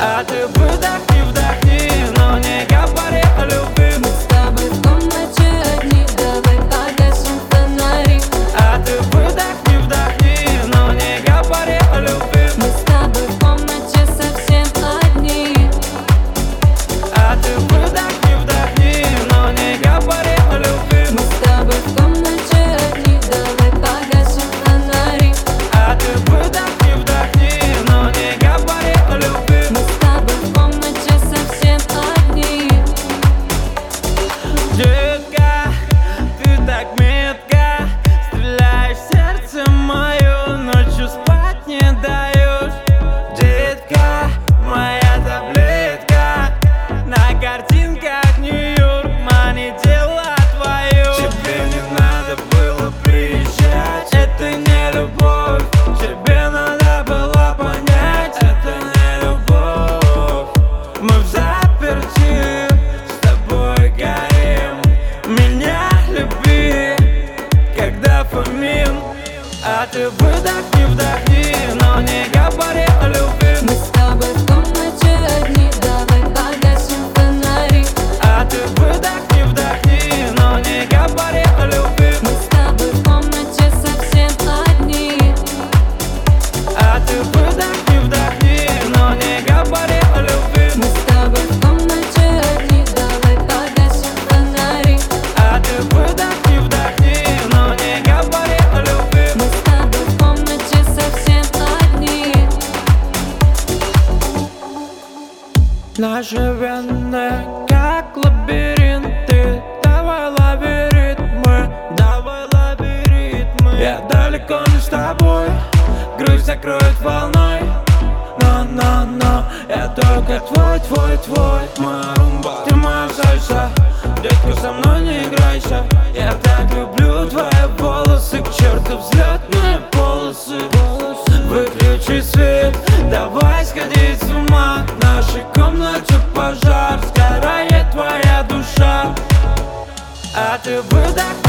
I do, put that ты выдохни и вдох Наживенная, как лабиринты. Давай лови давай лови Я далеко не с тобой, грусть закроет волной. Но, но, но, я только твой, твой, твой. Моя румба, ты моя сальса Детка, со мной не играйся. Я так люблю твои волосы. К черту взлетные полосы. Выключи свет. such a world that